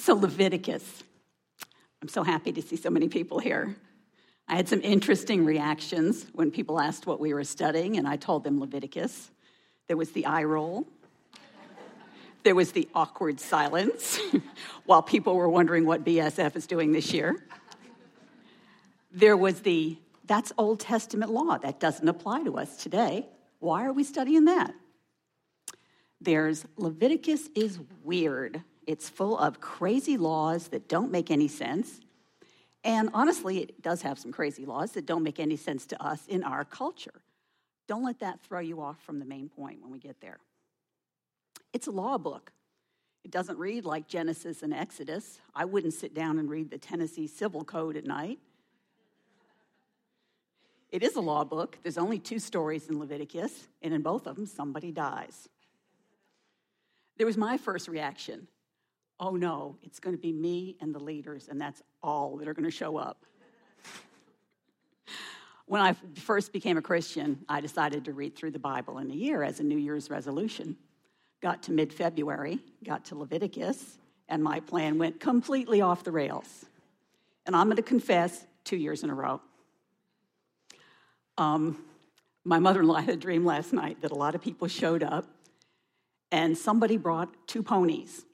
So, Leviticus. I'm so happy to see so many people here. I had some interesting reactions when people asked what we were studying, and I told them Leviticus. There was the eye roll, there was the awkward silence while people were wondering what BSF is doing this year. There was the that's Old Testament law. That doesn't apply to us today. Why are we studying that? There's Leviticus is weird. It's full of crazy laws that don't make any sense. And honestly, it does have some crazy laws that don't make any sense to us in our culture. Don't let that throw you off from the main point when we get there. It's a law book. It doesn't read like Genesis and Exodus. I wouldn't sit down and read the Tennessee Civil Code at night. It is a law book. There's only two stories in Leviticus, and in both of them, somebody dies. There was my first reaction oh no, it's going to be me and the leaders, and that's all that are going to show up. when I first became a Christian, I decided to read through the Bible in a year as a New Year's resolution. Got to mid February, got to Leviticus, and my plan went completely off the rails. And I'm going to confess two years in a row. Um, my mother in law had a dream last night that a lot of people showed up and somebody brought two ponies.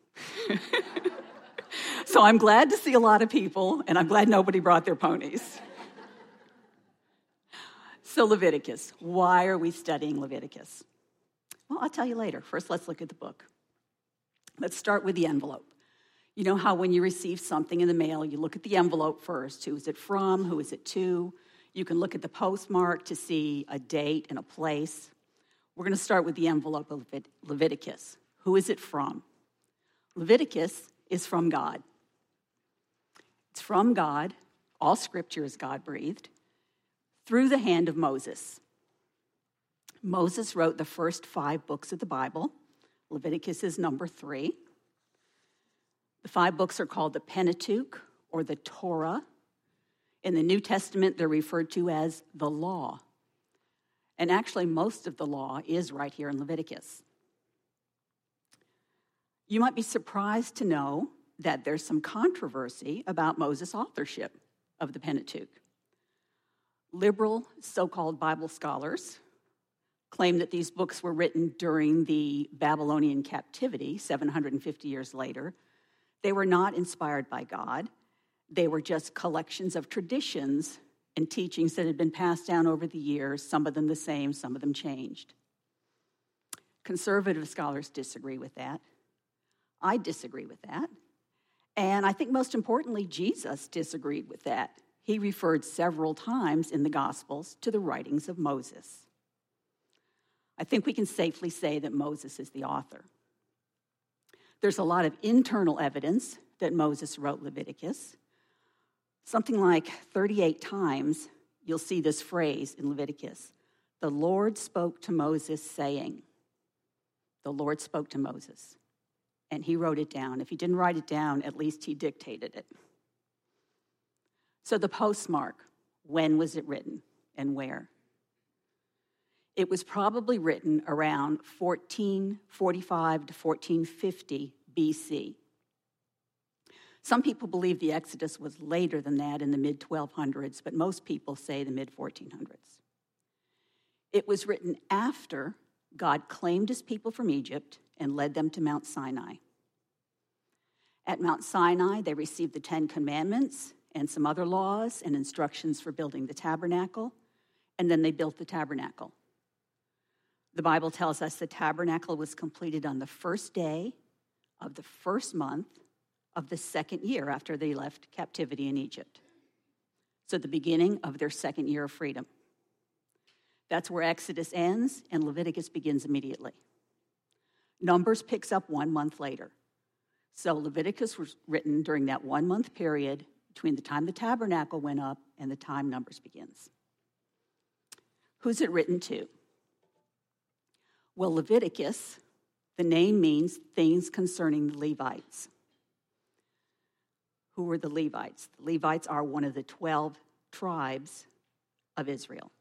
so I'm glad to see a lot of people, and I'm glad nobody brought their ponies. so, Leviticus. Why are we studying Leviticus? Well, I'll tell you later. First, let's look at the book. Let's start with the envelope. You know how when you receive something in the mail, you look at the envelope first. Who is it from? Who is it to? You can look at the postmark to see a date and a place. We're going to start with the envelope of Leviticus. Who is it from? Leviticus is from God. It's from God. All scripture is God breathed through the hand of Moses. Moses wrote the first five books of the Bible. Leviticus is number three. The five books are called the Pentateuch or the Torah. In the New Testament, they're referred to as the law. And actually, most of the law is right here in Leviticus. You might be surprised to know that there's some controversy about Moses' authorship of the Pentateuch. Liberal so called Bible scholars claim that these books were written during the Babylonian captivity, 750 years later. They were not inspired by God, they were just collections of traditions and teachings that had been passed down over the years, some of them the same, some of them changed. Conservative scholars disagree with that. I disagree with that. And I think most importantly, Jesus disagreed with that. He referred several times in the Gospels to the writings of Moses. I think we can safely say that Moses is the author. There's a lot of internal evidence that Moses wrote Leviticus. Something like 38 times you'll see this phrase in Leviticus The Lord spoke to Moses, saying, The Lord spoke to Moses and he wrote it down. If he didn't write it down, at least he dictated it. So the postmark when was it written and where? It was probably written around 1445 to 1450 BC. Some people believe the Exodus was later than that in the mid 1200s, but most people say the mid 1400s. It was written after God claimed his people from Egypt and led them to Mount Sinai. At Mount Sinai, they received the Ten Commandments and some other laws and instructions for building the tabernacle, and then they built the tabernacle. The Bible tells us the tabernacle was completed on the first day of the first month of the second year after they left captivity in Egypt. So, the beginning of their second year of freedom. That's where Exodus ends and Leviticus begins immediately. Numbers picks up one month later. So Leviticus was written during that one month period between the time the tabernacle went up and the time Numbers begins. Who's it written to? Well, Leviticus, the name means things concerning the Levites. Who were the Levites? The Levites are one of the 12 tribes of Israel.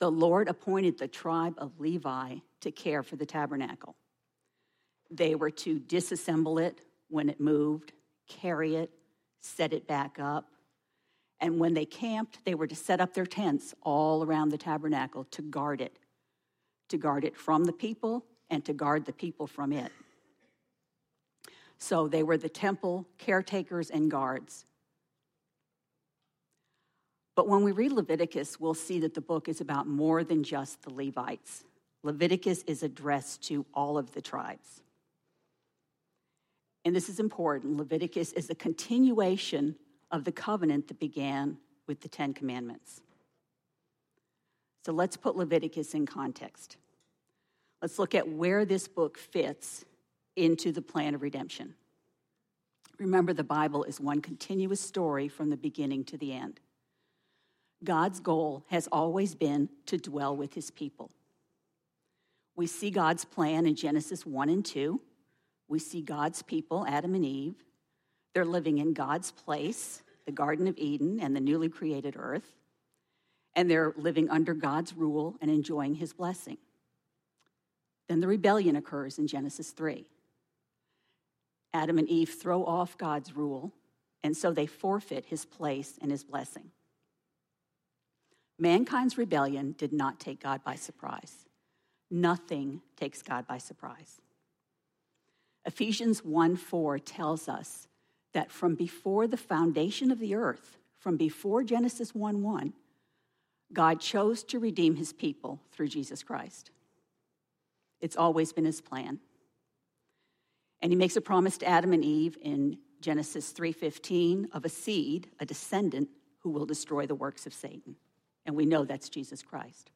The Lord appointed the tribe of Levi to care for the tabernacle. They were to disassemble it, when it moved, carry it, set it back up. And when they camped, they were to set up their tents all around the tabernacle to guard it, to guard it from the people and to guard the people from it. So they were the temple caretakers and guards. But when we read Leviticus, we'll see that the book is about more than just the Levites. Leviticus is addressed to all of the tribes. And this is important. Leviticus is a continuation of the covenant that began with the Ten Commandments. So let's put Leviticus in context. Let's look at where this book fits into the plan of redemption. Remember, the Bible is one continuous story from the beginning to the end. God's goal has always been to dwell with his people. We see God's plan in Genesis 1 and 2. We see God's people, Adam and Eve. They're living in God's place, the Garden of Eden and the newly created earth. And they're living under God's rule and enjoying his blessing. Then the rebellion occurs in Genesis 3. Adam and Eve throw off God's rule, and so they forfeit his place and his blessing. Mankind's rebellion did not take God by surprise. Nothing takes God by surprise. Ephesians 1 4 tells us that from before the foundation of the earth, from before Genesis 1 1, God chose to redeem his people through Jesus Christ. It's always been his plan. And he makes a promise to Adam and Eve in Genesis 3:15 of a seed, a descendant who will destroy the works of Satan. And we know that's Jesus Christ.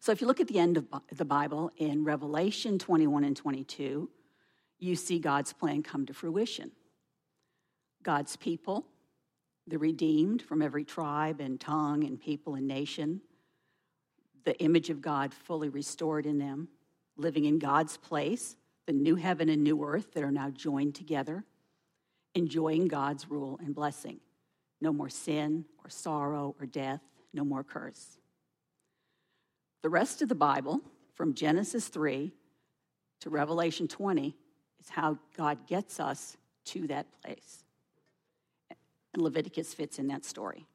So if you look at the end of the Bible in Revelation 21 and 22, you see God's plan come to fruition. God's people, the redeemed from every tribe and tongue and people and nation, the image of God fully restored in them, living in God's place, the new heaven and new earth that are now joined together, enjoying God's rule and blessing. No more sin or sorrow or death, no more curse. The rest of the Bible, from Genesis 3 to Revelation 20, is how God gets us to that place. And Leviticus fits in that story.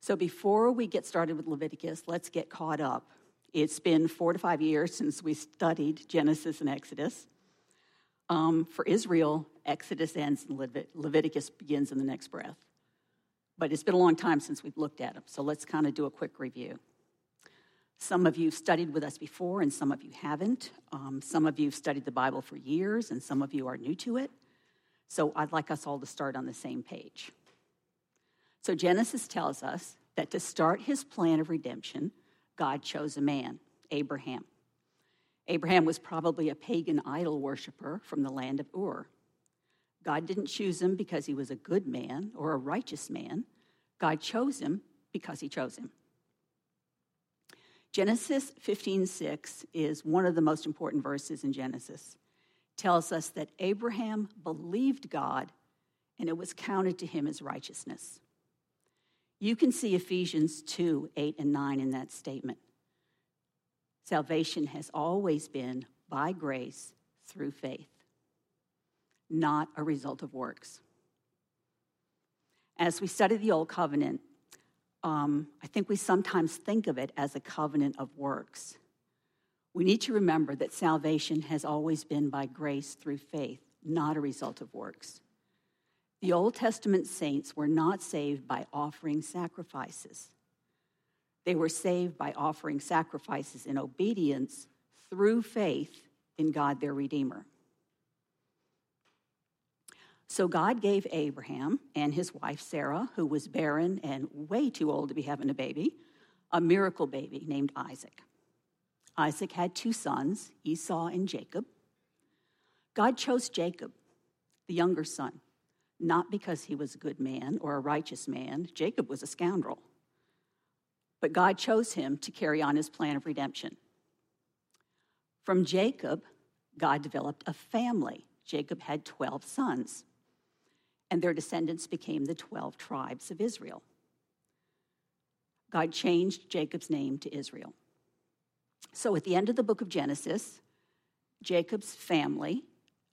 So before we get started with Leviticus, let's get caught up. It's been four to five years since we studied Genesis and Exodus. Um, for Israel, Exodus ends and Levit- Leviticus begins in the next breath but it's been a long time since we've looked at them. So let's kind of do a quick review. Some of you studied with us before, and some of you haven't. Um, some of you have studied the Bible for years, and some of you are new to it. So I'd like us all to start on the same page. So Genesis tells us that to start his plan of redemption, God chose a man, Abraham. Abraham was probably a pagan idol worshiper from the land of Ur. God didn't choose him because he was a good man or a righteous man. God chose him because he chose him. Genesis 15:6 is one of the most important verses in Genesis. It tells us that Abraham believed God and it was counted to him as righteousness. You can see Ephesians 2, 8 and 9 in that statement. Salvation has always been by grace through faith not a result of works. As we study the Old Covenant, um, I think we sometimes think of it as a covenant of works. We need to remember that salvation has always been by grace through faith, not a result of works. The Old Testament saints were not saved by offering sacrifices. They were saved by offering sacrifices in obedience through faith in God their Redeemer. So God gave Abraham and his wife Sarah, who was barren and way too old to be having a baby, a miracle baby named Isaac. Isaac had two sons, Esau and Jacob. God chose Jacob, the younger son, not because he was a good man or a righteous man. Jacob was a scoundrel. But God chose him to carry on his plan of redemption. From Jacob, God developed a family. Jacob had 12 sons and their descendants became the 12 tribes of Israel. God changed Jacob's name to Israel. So at the end of the book of Genesis, Jacob's family,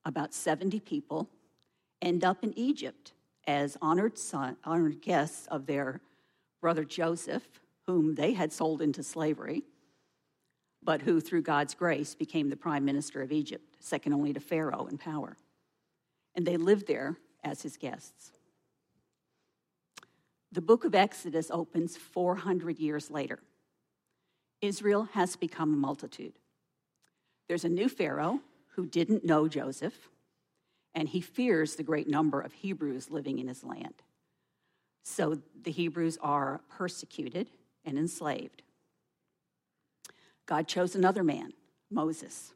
about 70 people, end up in Egypt as honored, son, honored guests of their brother Joseph, whom they had sold into slavery, but who, through God's grace, became the prime minister of Egypt, second only to Pharaoh in power. And they lived there as his guests. The book of Exodus opens 400 years later. Israel has become a multitude. There's a new Pharaoh who didn't know Joseph, and he fears the great number of Hebrews living in his land. So the Hebrews are persecuted and enslaved. God chose another man, Moses,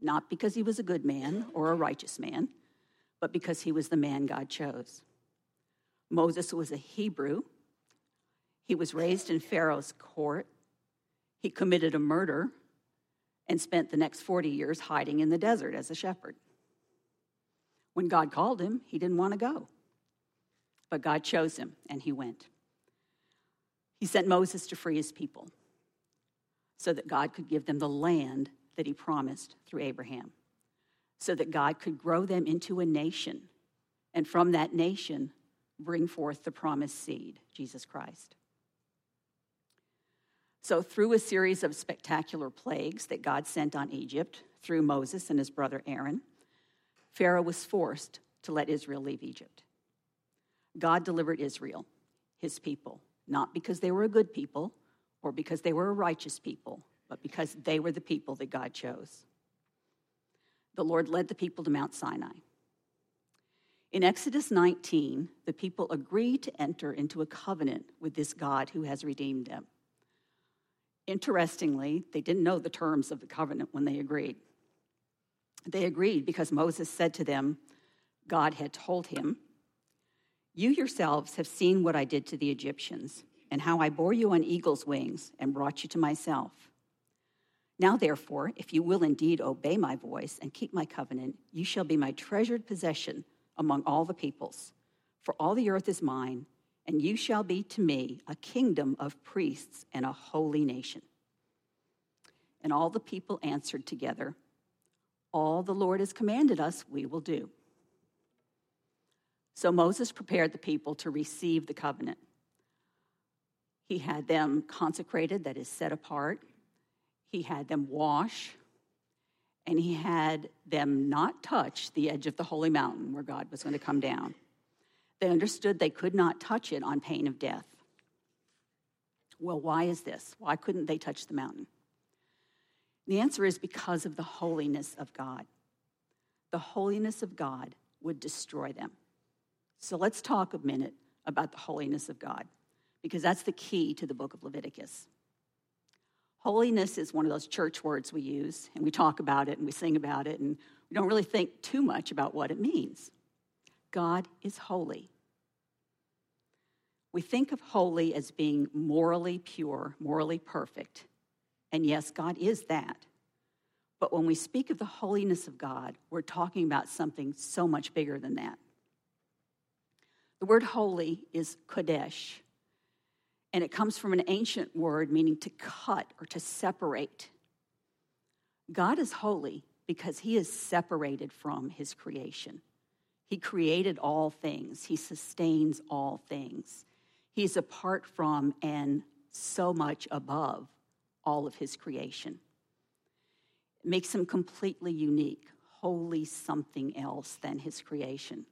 not because he was a good man or a righteous man, but because he was the man God chose. Moses was a Hebrew. He was raised in Pharaoh's court. He committed a murder and spent the next 40 years hiding in the desert as a shepherd. When God called him, he didn't want to go. But God chose him, and he went. He sent Moses to free his people so that God could give them the land that he promised through Abraham, so that God could grow them into a nation, and from that nation, bring forth the promised seed, Jesus Christ. So, through a series of spectacular plagues that God sent on Egypt through Moses and his brother Aaron, Pharaoh was forced to let Israel leave Egypt. God delivered Israel, his people, not because they were a good people or because they were a righteous people, but because they were the people that God chose. The Lord led the people to Mount Sinai. In Exodus 19, the people agreed to enter into a covenant with this God who has redeemed them. Interestingly, they didn't know the terms of the covenant when they agreed. They agreed because Moses said to them, God had told him, You yourselves have seen what I did to the Egyptians, and how I bore you on eagle's wings and brought you to myself. Now, therefore, if you will indeed obey my voice and keep my covenant, you shall be my treasured possession among all the peoples. For all the earth is mine, and you shall be to me a kingdom of priests and a holy nation. And all the people answered together, all the Lord has commanded us, we will do. So Moses prepared the people to receive the covenant. He had them consecrated, that is, set apart. He had them wash, and he had them not touch the edge of the holy mountain where God was going to come down. They understood they could not touch it on pain of death. Well, why is this? Why couldn't they touch the mountain? The answer is because of the holiness of God. The holiness of God would destroy them. So let's talk a minute about the holiness of God, because that's the key to the book of Leviticus. Holiness is one of those church words we use, and we talk about it and we sing about it, and we don't really think too much about what it means. God is holy. We think of holy as being morally pure, morally perfect. And yes, God is that. But when we speak of the holiness of God, we're talking about something so much bigger than that. The word holy is kodesh, and it comes from an ancient word meaning to cut or to separate. God is holy because he is separated from his creation. He created all things, he sustains all things. He's apart from and so much above all of his creation. It makes him completely unique, wholly something else than his creation.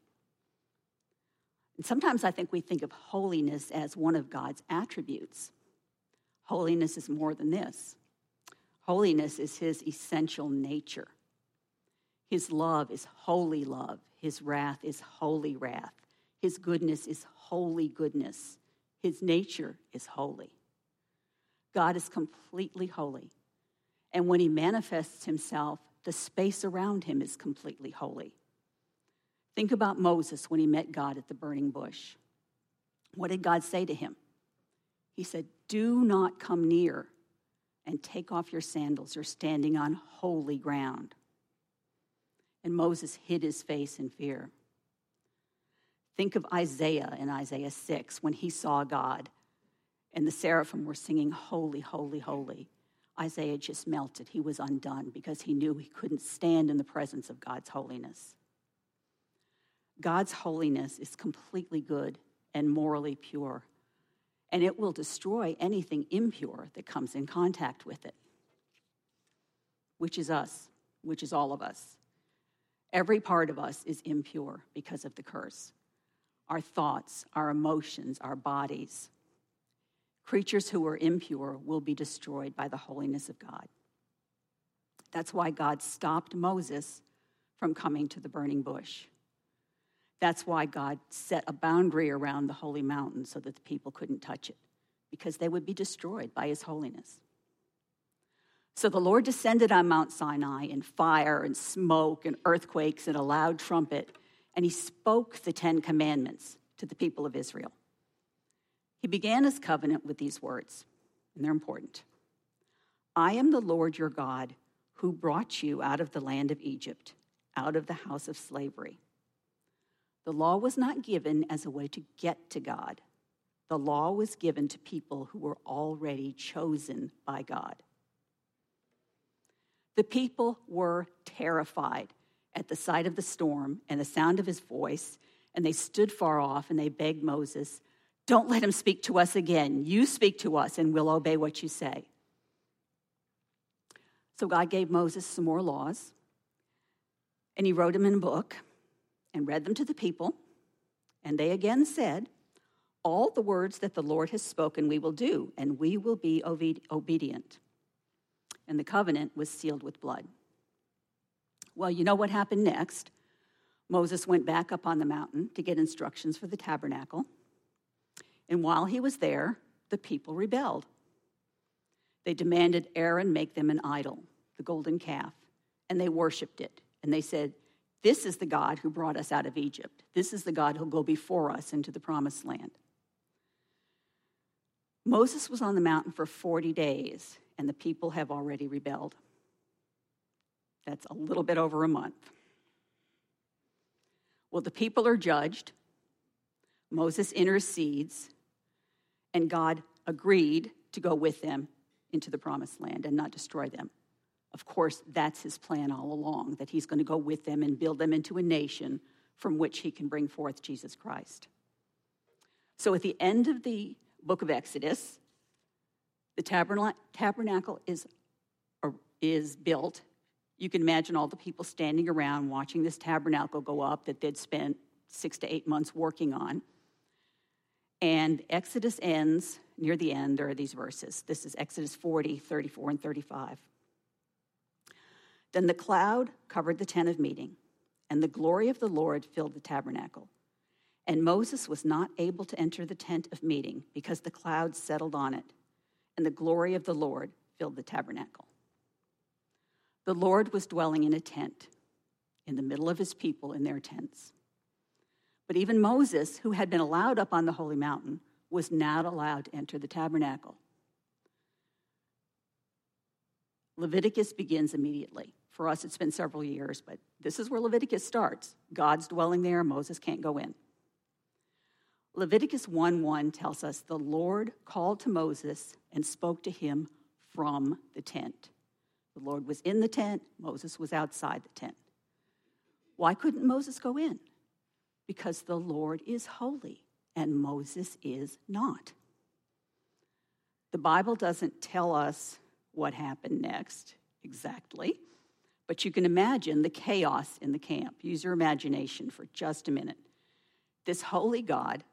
And sometimes I think we think of holiness as one of God's attributes. Holiness is more than this. Holiness is his essential nature. His love is holy love. His wrath is holy wrath. His goodness is holy goodness. His nature is holy. God is completely holy. And when he manifests himself, the space around him is completely holy. Think about Moses when he met God at the burning bush. What did God say to him? He said, Do not come near and take off your sandals. You're standing on holy ground. And Moses hid his face in fear. Think of Isaiah in Isaiah 6 when he saw God and the seraphim were singing, Holy, holy, holy. Isaiah just melted. He was undone because he knew he couldn't stand in the presence of God's holiness. God's holiness is completely good and morally pure, and it will destroy anything impure that comes in contact with it, which is us, which is all of us. Every part of us is impure because of the curse our thoughts, our emotions, our bodies. Creatures who are impure will be destroyed by the holiness of God. That's why God stopped Moses from coming to the burning bush. That's why God set a boundary around the holy mountain so that the people couldn't touch it, because they would be destroyed by his holiness. So the Lord descended on Mount Sinai in fire and smoke and earthquakes and a loud trumpet, and he spoke the Ten Commandments to the people of Israel. He began his covenant with these words, and they're important I am the Lord your God who brought you out of the land of Egypt, out of the house of slavery. The law was not given as a way to get to God. The law was given to people who were already chosen by God. The people were terrified at the sight of the storm and the sound of his voice, and they stood far off and they begged Moses, Don't let him speak to us again. You speak to us, and we'll obey what you say. So God gave Moses some more laws, and he wrote them in a book and read them to the people. And they again said, All the words that the Lord has spoken we will do, and we will be obedient. And the covenant was sealed with blood. Well, you know what happened next? Moses went back up on the mountain to get instructions for the tabernacle. And while he was there, the people rebelled. They demanded Aaron make them an idol, the golden calf, and they worshiped it. And they said, this is the God who brought us out of Egypt. This is the God who'll go before us into the promised land. Moses was on the mountain for 40 days, and the people have already rebelled. That's a little bit over a month. Well, the people are judged. Moses intercedes, and God agreed to go with them into the promised land and not destroy them. Of course, that's his plan all along, that he's going to go with them and build them into a nation from which he can bring forth Jesus Christ. So at the end of the book of Exodus, the tabernacle is, uh, is built. You can imagine all the people standing around watching this tabernacle go up that they'd spent six to eight months working on. And Exodus ends, near the end, there are these verses. This is Exodus 40, 34, and 35. Then the cloud covered the tent of meeting, and the glory of the Lord filled the tabernacle. And Moses was not able to enter the tent of meeting because the cloud settled on it, and the glory of the Lord filled the tabernacle. The Lord was dwelling in a tent in the middle of his people in their tents. But even Moses, who had been allowed up on the holy mountain, was not allowed to enter the tabernacle. Leviticus begins immediately. For us, it's been several years, but this is where Leviticus starts. God's dwelling there, Moses can't go in. Leviticus 1 1 tells us the Lord called to Moses and spoke to him from the tent. The Lord was in the tent, Moses was outside the tent. Why couldn't Moses go in? Because the Lord is holy and Moses is not. The Bible doesn't tell us what happened next exactly. But you can imagine the chaos in the camp. Use your imagination for just a minute. This holy God,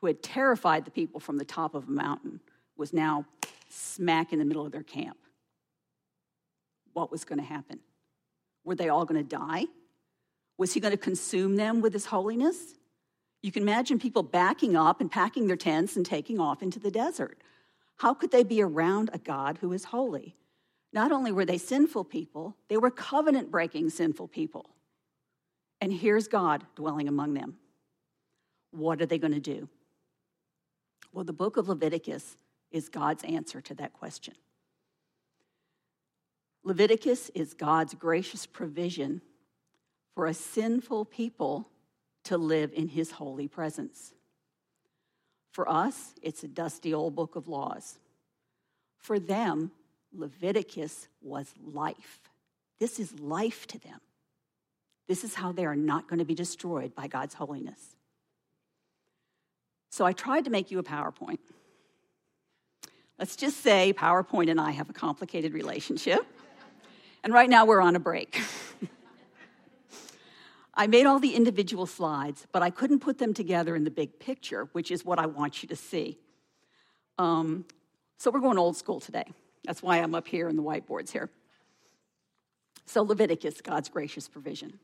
who had terrified the people from the top of a mountain, was now smack in the middle of their camp. What was going to happen? Were they all going to die? Was he going to consume them with his holiness? You can imagine people backing up and packing their tents and taking off into the desert. How could they be around a God who is holy? Not only were they sinful people, they were covenant breaking sinful people. And here's God dwelling among them. What are they going to do? Well, the book of Leviticus is God's answer to that question. Leviticus is God's gracious provision for a sinful people to live in his holy presence. For us, it's a dusty old book of laws. For them, Leviticus was life. This is life to them. This is how they are not going to be destroyed by God's holiness. So I tried to make you a PowerPoint. Let's just say PowerPoint and I have a complicated relationship. And right now we're on a break. I made all the individual slides, but I couldn't put them together in the big picture, which is what I want you to see. Um, so we're going old school today. That's why I'm up here in the whiteboards here. So, Leviticus, God's gracious provision.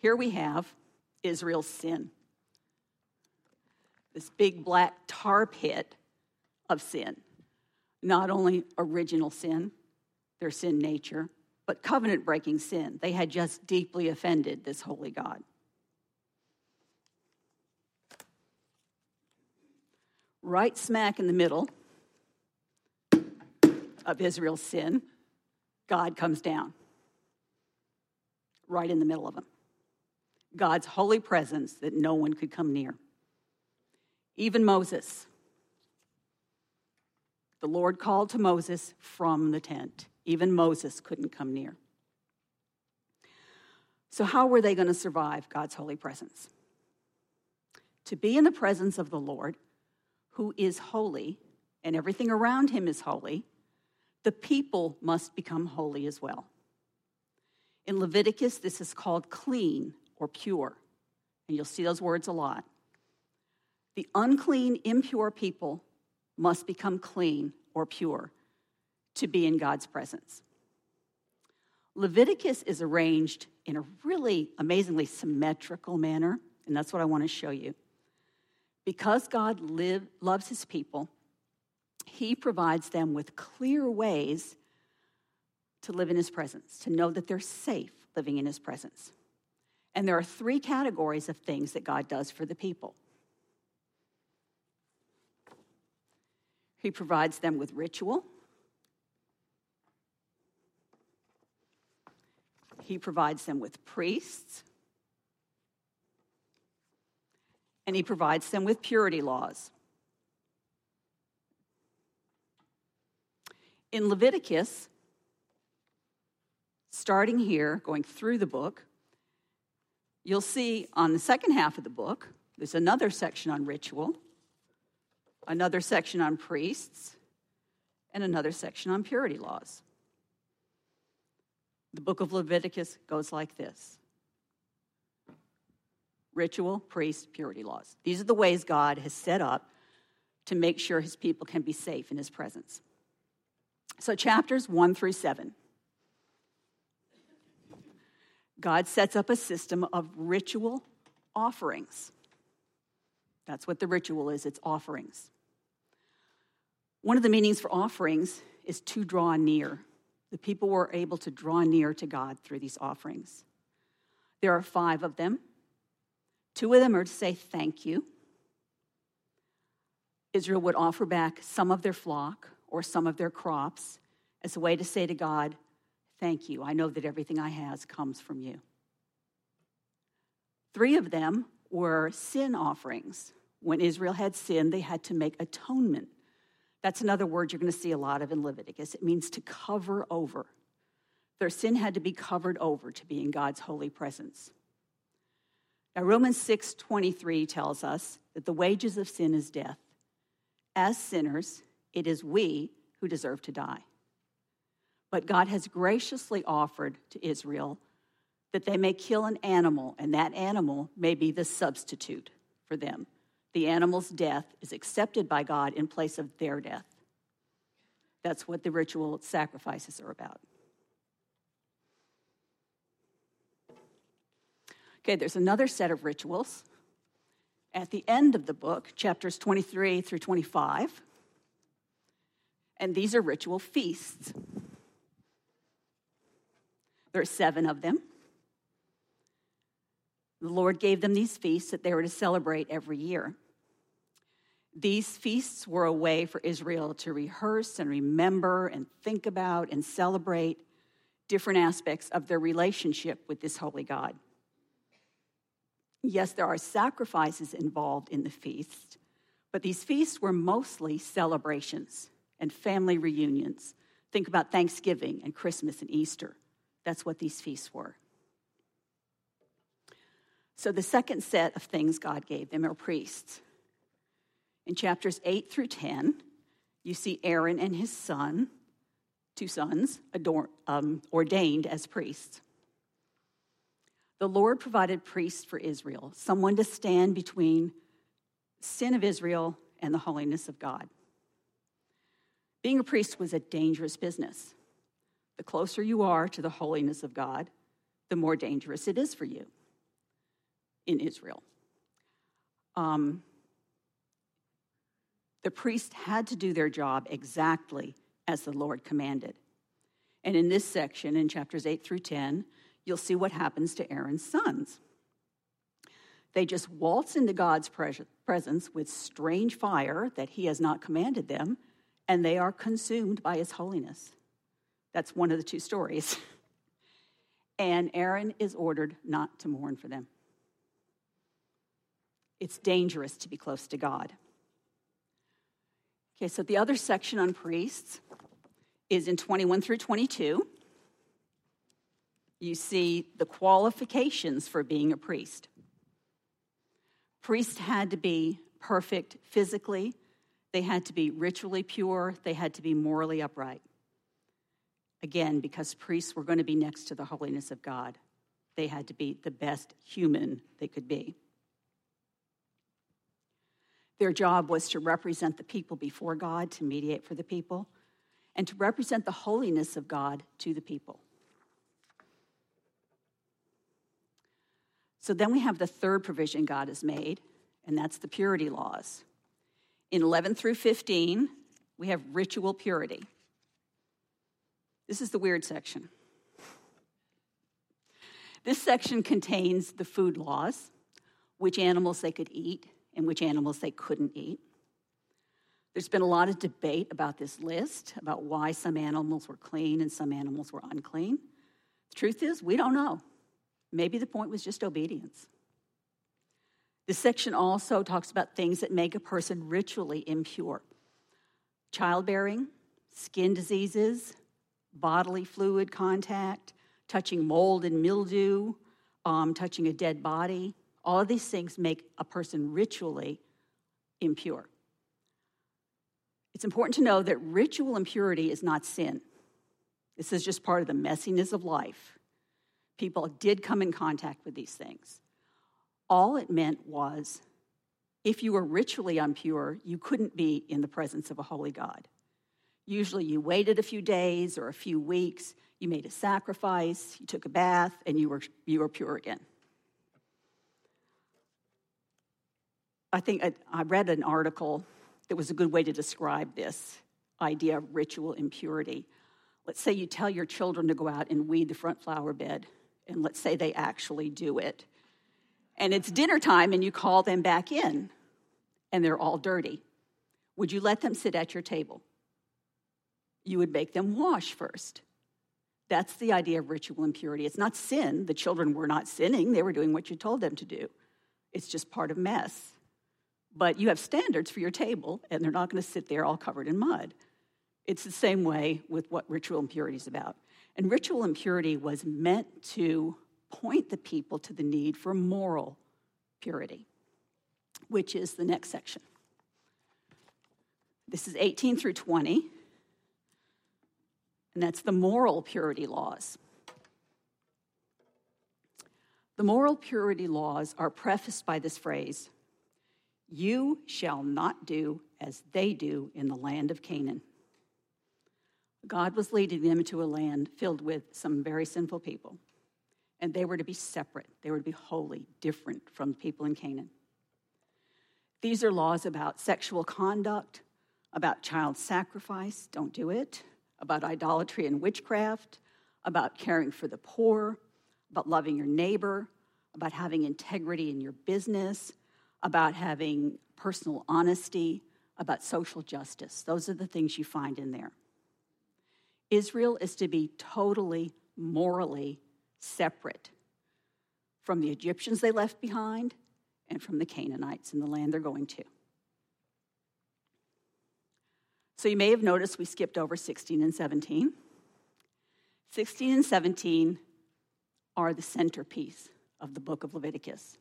Here we have Israel's sin. This big black tar pit of sin. Not only original sin, their sin nature, but covenant breaking sin. They had just deeply offended this holy God. Right smack in the middle of Israel's sin, God comes down. Right in the middle of them. God's holy presence that no one could come near. Even Moses. The Lord called to Moses from the tent. Even Moses couldn't come near. So, how were they going to survive God's holy presence? To be in the presence of the Lord, who is holy, and everything around him is holy, the people must become holy as well. In Leviticus, this is called clean or pure, and you'll see those words a lot. The unclean, impure people must become clean or pure to be in God's presence. Leviticus is arranged in a really amazingly symmetrical manner, and that's what I want to show you. Because God live, loves his people, he provides them with clear ways to live in his presence, to know that they're safe living in his presence. And there are three categories of things that God does for the people. He provides them with ritual, He provides them with priests, and He provides them with purity laws. In Leviticus, starting here, going through the book, you'll see on the second half of the book, there's another section on ritual, another section on priests, and another section on purity laws. The book of Leviticus goes like this ritual, priest, purity laws. These are the ways God has set up to make sure his people can be safe in his presence. So, chapters one through seven. God sets up a system of ritual offerings. That's what the ritual is it's offerings. One of the meanings for offerings is to draw near. The people were able to draw near to God through these offerings. There are five of them. Two of them are to say thank you. Israel would offer back some of their flock or some of their crops as a way to say to God, Thank you. I know that everything I has comes from you. Three of them were sin offerings. When Israel had sinned, they had to make atonement that's another word you're going to see a lot of in Leviticus. It means to cover over. Their sin had to be covered over to be in God's holy presence. Now Romans 6:23 tells us that the wages of sin is death. As sinners, it is we who deserve to die. But God has graciously offered to Israel that they may kill an animal, and that animal may be the substitute for them the animal's death is accepted by God in place of their death. That's what the ritual sacrifices are about. Okay, there's another set of rituals at the end of the book, chapters 23 through 25. And these are ritual feasts. There are seven of them. The Lord gave them these feasts that they were to celebrate every year. These feasts were a way for Israel to rehearse and remember and think about and celebrate different aspects of their relationship with this holy God. Yes, there are sacrifices involved in the feast, But these feasts were mostly celebrations and family reunions. Think about Thanksgiving and Christmas and Easter. That's what these feasts were. So, the second set of things God gave them are priests. In chapters 8 through 10, you see Aaron and his son, two sons, ador- um, ordained as priests. The Lord provided priests for Israel, someone to stand between sin of Israel and the holiness of God. Being a priest was a dangerous business. The closer you are to the holiness of God, the more dangerous it is for you in Israel. Um, the priest had to do their job exactly as the Lord commanded. And in this section, in chapters 8 through 10, you'll see what happens to Aaron's sons. They just waltz into God's presence with strange fire that he has not commanded them, and they are consumed by his holiness. That's one of the two stories. And Aaron is ordered not to mourn for them. It's dangerous to be close to God. Okay, so the other section on priests is in 21 through 22 you see the qualifications for being a priest. Priests had to be perfect physically, they had to be ritually pure, they had to be morally upright. Again, because priests were going to be next to the holiness of God, they had to be the best human they could be. Their job was to represent the people before God, to mediate for the people, and to represent the holiness of God to the people. So then we have the third provision God has made, and that's the purity laws. In 11 through 15, we have ritual purity. This is the weird section. This section contains the food laws, which animals they could eat and which animals they couldn't eat. There's been a lot of debate about this list, about why some animals were clean and some animals were unclean. The truth is, we don't know. Maybe the point was just obedience. This section also talks about things that make a person ritually impure childbearing, skin diseases, bodily fluid contact, touching mold and mildew, um, touching a dead body. All of these things make a person ritually impure. It's important to know that ritual impurity is not sin. This is just part of the messiness of life people did come in contact with these things. All it meant was if you were ritually impure, you couldn't be in the presence of a holy God. Usually you waited a few days or a few weeks, you made a sacrifice, you took a bath, and you were, you were pure again. I think I, I read an article that was a good way to describe this idea of ritual impurity. Let's say you tell your children to go out and weed the front flower bed and let's say they actually do it. And it's dinner time and you call them back in and they're all dirty. Would you let them sit at your table? You would make them wash first. That's the idea of ritual impurity. It's not sin. The children were not sinning, they were doing what you told them to do. It's just part of mess. But you have standards for your table, and they're not going to sit there all covered in mud. It's the same way with what ritual impurity is about. And ritual impurity was meant to point the people to the need for moral purity, which is the next section. This is 18 through 20, and that's the moral purity laws. The moral purity laws are prefaced by this phrase You shall not do as they do in the land of Canaan. God was leading them to a land filled with some very sinful people. And they were to be separate, they were to be wholly different from people in Canaan. These are laws about sexual conduct, about child sacrifice, don't do it, about idolatry and witchcraft, about caring for the poor, about loving your neighbor, about having integrity in your business, about having personal honesty, about social justice. Those are the things you find in there. Israel is to be totally morally separate from the Egyptians they left behind and from the Canaanites in the land they're going to. So you may have noticed we skipped over 16 and 17. 16 and 17 are the centerpiece of the book of Leviticus.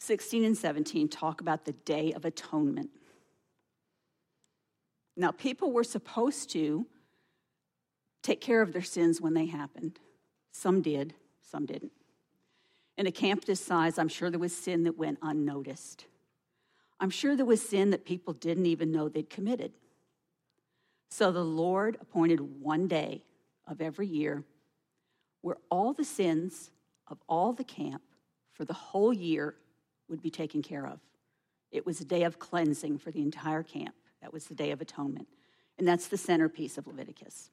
16 and 17 talk about the Day of Atonement. Now, people were supposed to take care of their sins when they happened. Some did, some didn't. In a camp this size, I'm sure there was sin that went unnoticed. I'm sure there was sin that people didn't even know they'd committed. So the Lord appointed one day of every year where all the sins of all the camp for the whole year would be taken care of. It was a day of cleansing for the entire camp. That was the Day of Atonement. And that's the centerpiece of Leviticus.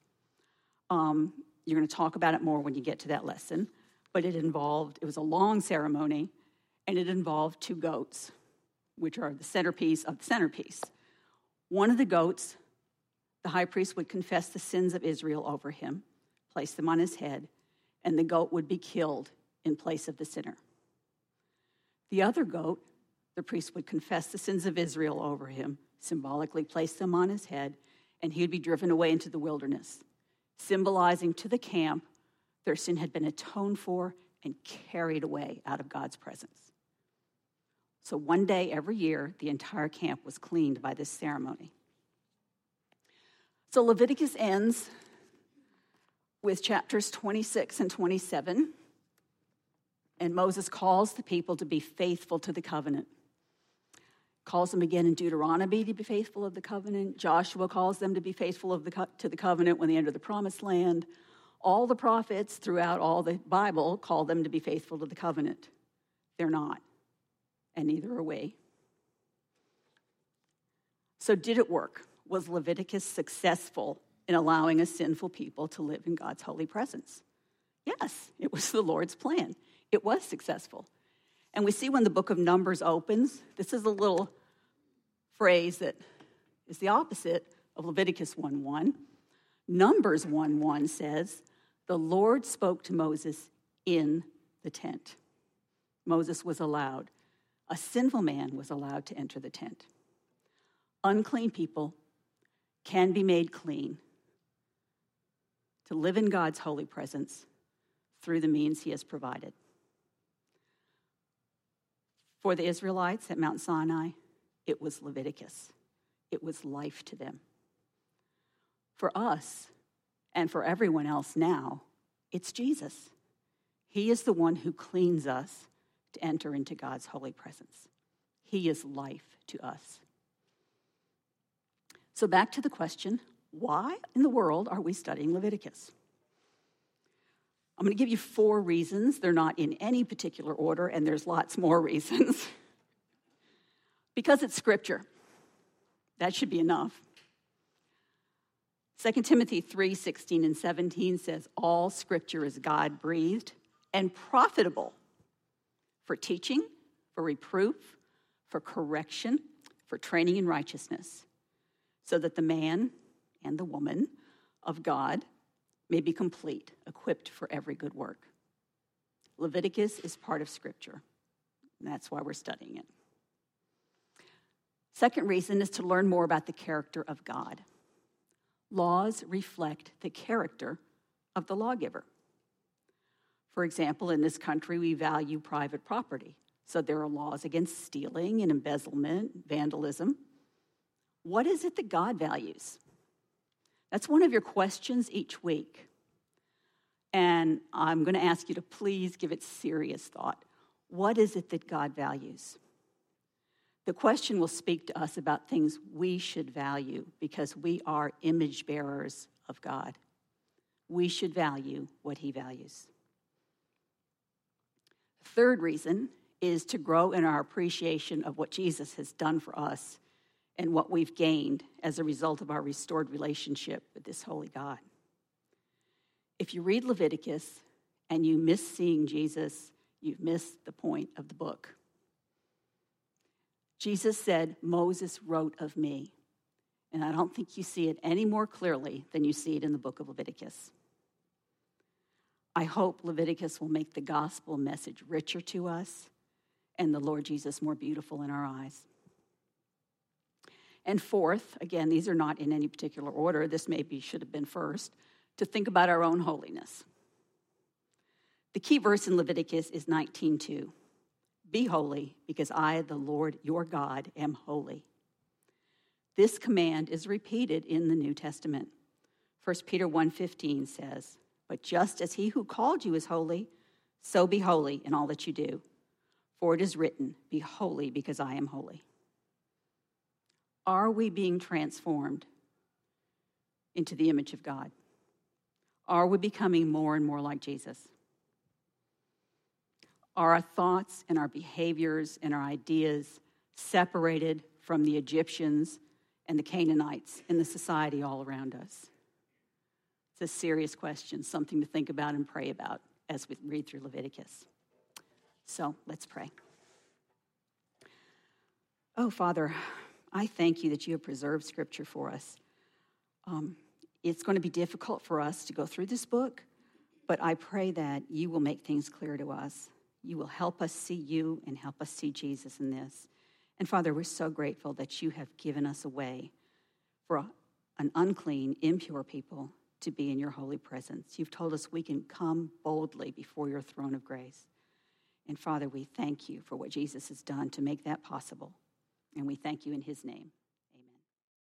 Um, you're going to talk about it more when you get to that lesson, but it involved, it was a long ceremony, and it involved two goats, which are the centerpiece of the centerpiece. One of the goats, the high priest would confess the sins of Israel over him, place them on his head, and the goat would be killed in place of the sinner. The other goat, the priest would confess the sins of Israel over him, symbolically place them on his head, and he would be driven away into the wilderness, symbolizing to the camp their sin had been atoned for and carried away out of God's presence. So one day every year, the entire camp was cleaned by this ceremony. So Leviticus ends with chapters 26 and 27 and Moses calls the people to be faithful to the covenant. Calls them again in Deuteronomy to be faithful of the covenant. Joshua calls them to be faithful of the co- to the covenant when they enter the promised land. All the prophets throughout all the Bible call them to be faithful to the covenant. They're not, and neither are we. So, did it work? Was Leviticus successful in allowing a sinful people to live in God's holy presence? Yes, it was the Lord's plan it was successful. And we see when the book of Numbers opens, this is a little phrase that is the opposite of Leviticus 1 1. Numbers 1 1 says, The Lord spoke to Moses in the tent. Moses was allowed, a sinful man was allowed to enter the tent. Unclean people can be made clean to live in God's holy presence through the means he has provided. For the Israelites at Mount Sinai, it was Leviticus, it was life to them. For us, and for everyone else now, it's Jesus. He is the one who cleans us to enter into God's holy presence. He is life to us. So, back to the question why in the world are we studying Leviticus? I'm going to give you four reasons. They're not in any particular order, and there's lots more reasons. because it's scripture. That should be enough. 2 Timothy 3 16 and 17 says, All scripture is God breathed and profitable for teaching, for reproof, for correction, for training in righteousness, so that the man and the woman of God may be complete, equipped for every good work. Leviticus is part of Scripture, and that's why we're studying it. Second reason is to learn more about the character of God. Laws reflect the character of the lawgiver. For example, in this country, we value private property, so there are laws against stealing and embezzlement, vandalism. What is it that God values? That's one of your questions each week. And I'm going to ask you to please give it serious thought. What is it that God values? The question will speak to us about things we should value because we are image bearers of God. We should value what He values. Third reason is to grow in our appreciation of what Jesus has done for us and what we've gained as a result of our restored relationship with this holy God. If you read Leviticus and you miss seeing Jesus, you've missed the point of the book. Jesus said, Moses wrote of me. And I don't think you see it any more clearly than you see it in the book of Leviticus. I hope Leviticus will make the gospel message richer to us and the Lord Jesus more beautiful in our eyes. And fourth, again, these are not in any particular order, this maybe should have been first, to think about our own holiness. The key verse in Leviticus is 19:2. Be holy because I the Lord your God am holy. This command is repeated in the New Testament. 1 Peter 1:15 says, "But just as he who called you is holy, so be holy in all that you do. For it is written, Be holy because I am holy." Are we being transformed into the image of God? Are we becoming more and more like Jesus? Are our thoughts and our behaviors and our ideas separated from the Egyptians and the Canaanites in the society all around us? It's a serious question, something to think about and pray about as we read through Leviticus. So let's pray. Oh, Father, I thank you that you have preserved Scripture for us. Um, it's going to be difficult for us to go through this book, but I pray that you will make things clear to us. You will help us see you and help us see Jesus in this. And Father, we're so grateful that you have given us a way for an unclean, impure people to be in your holy presence. You've told us we can come boldly before your throne of grace. And Father, we thank you for what Jesus has done to make that possible. And we thank you in his name.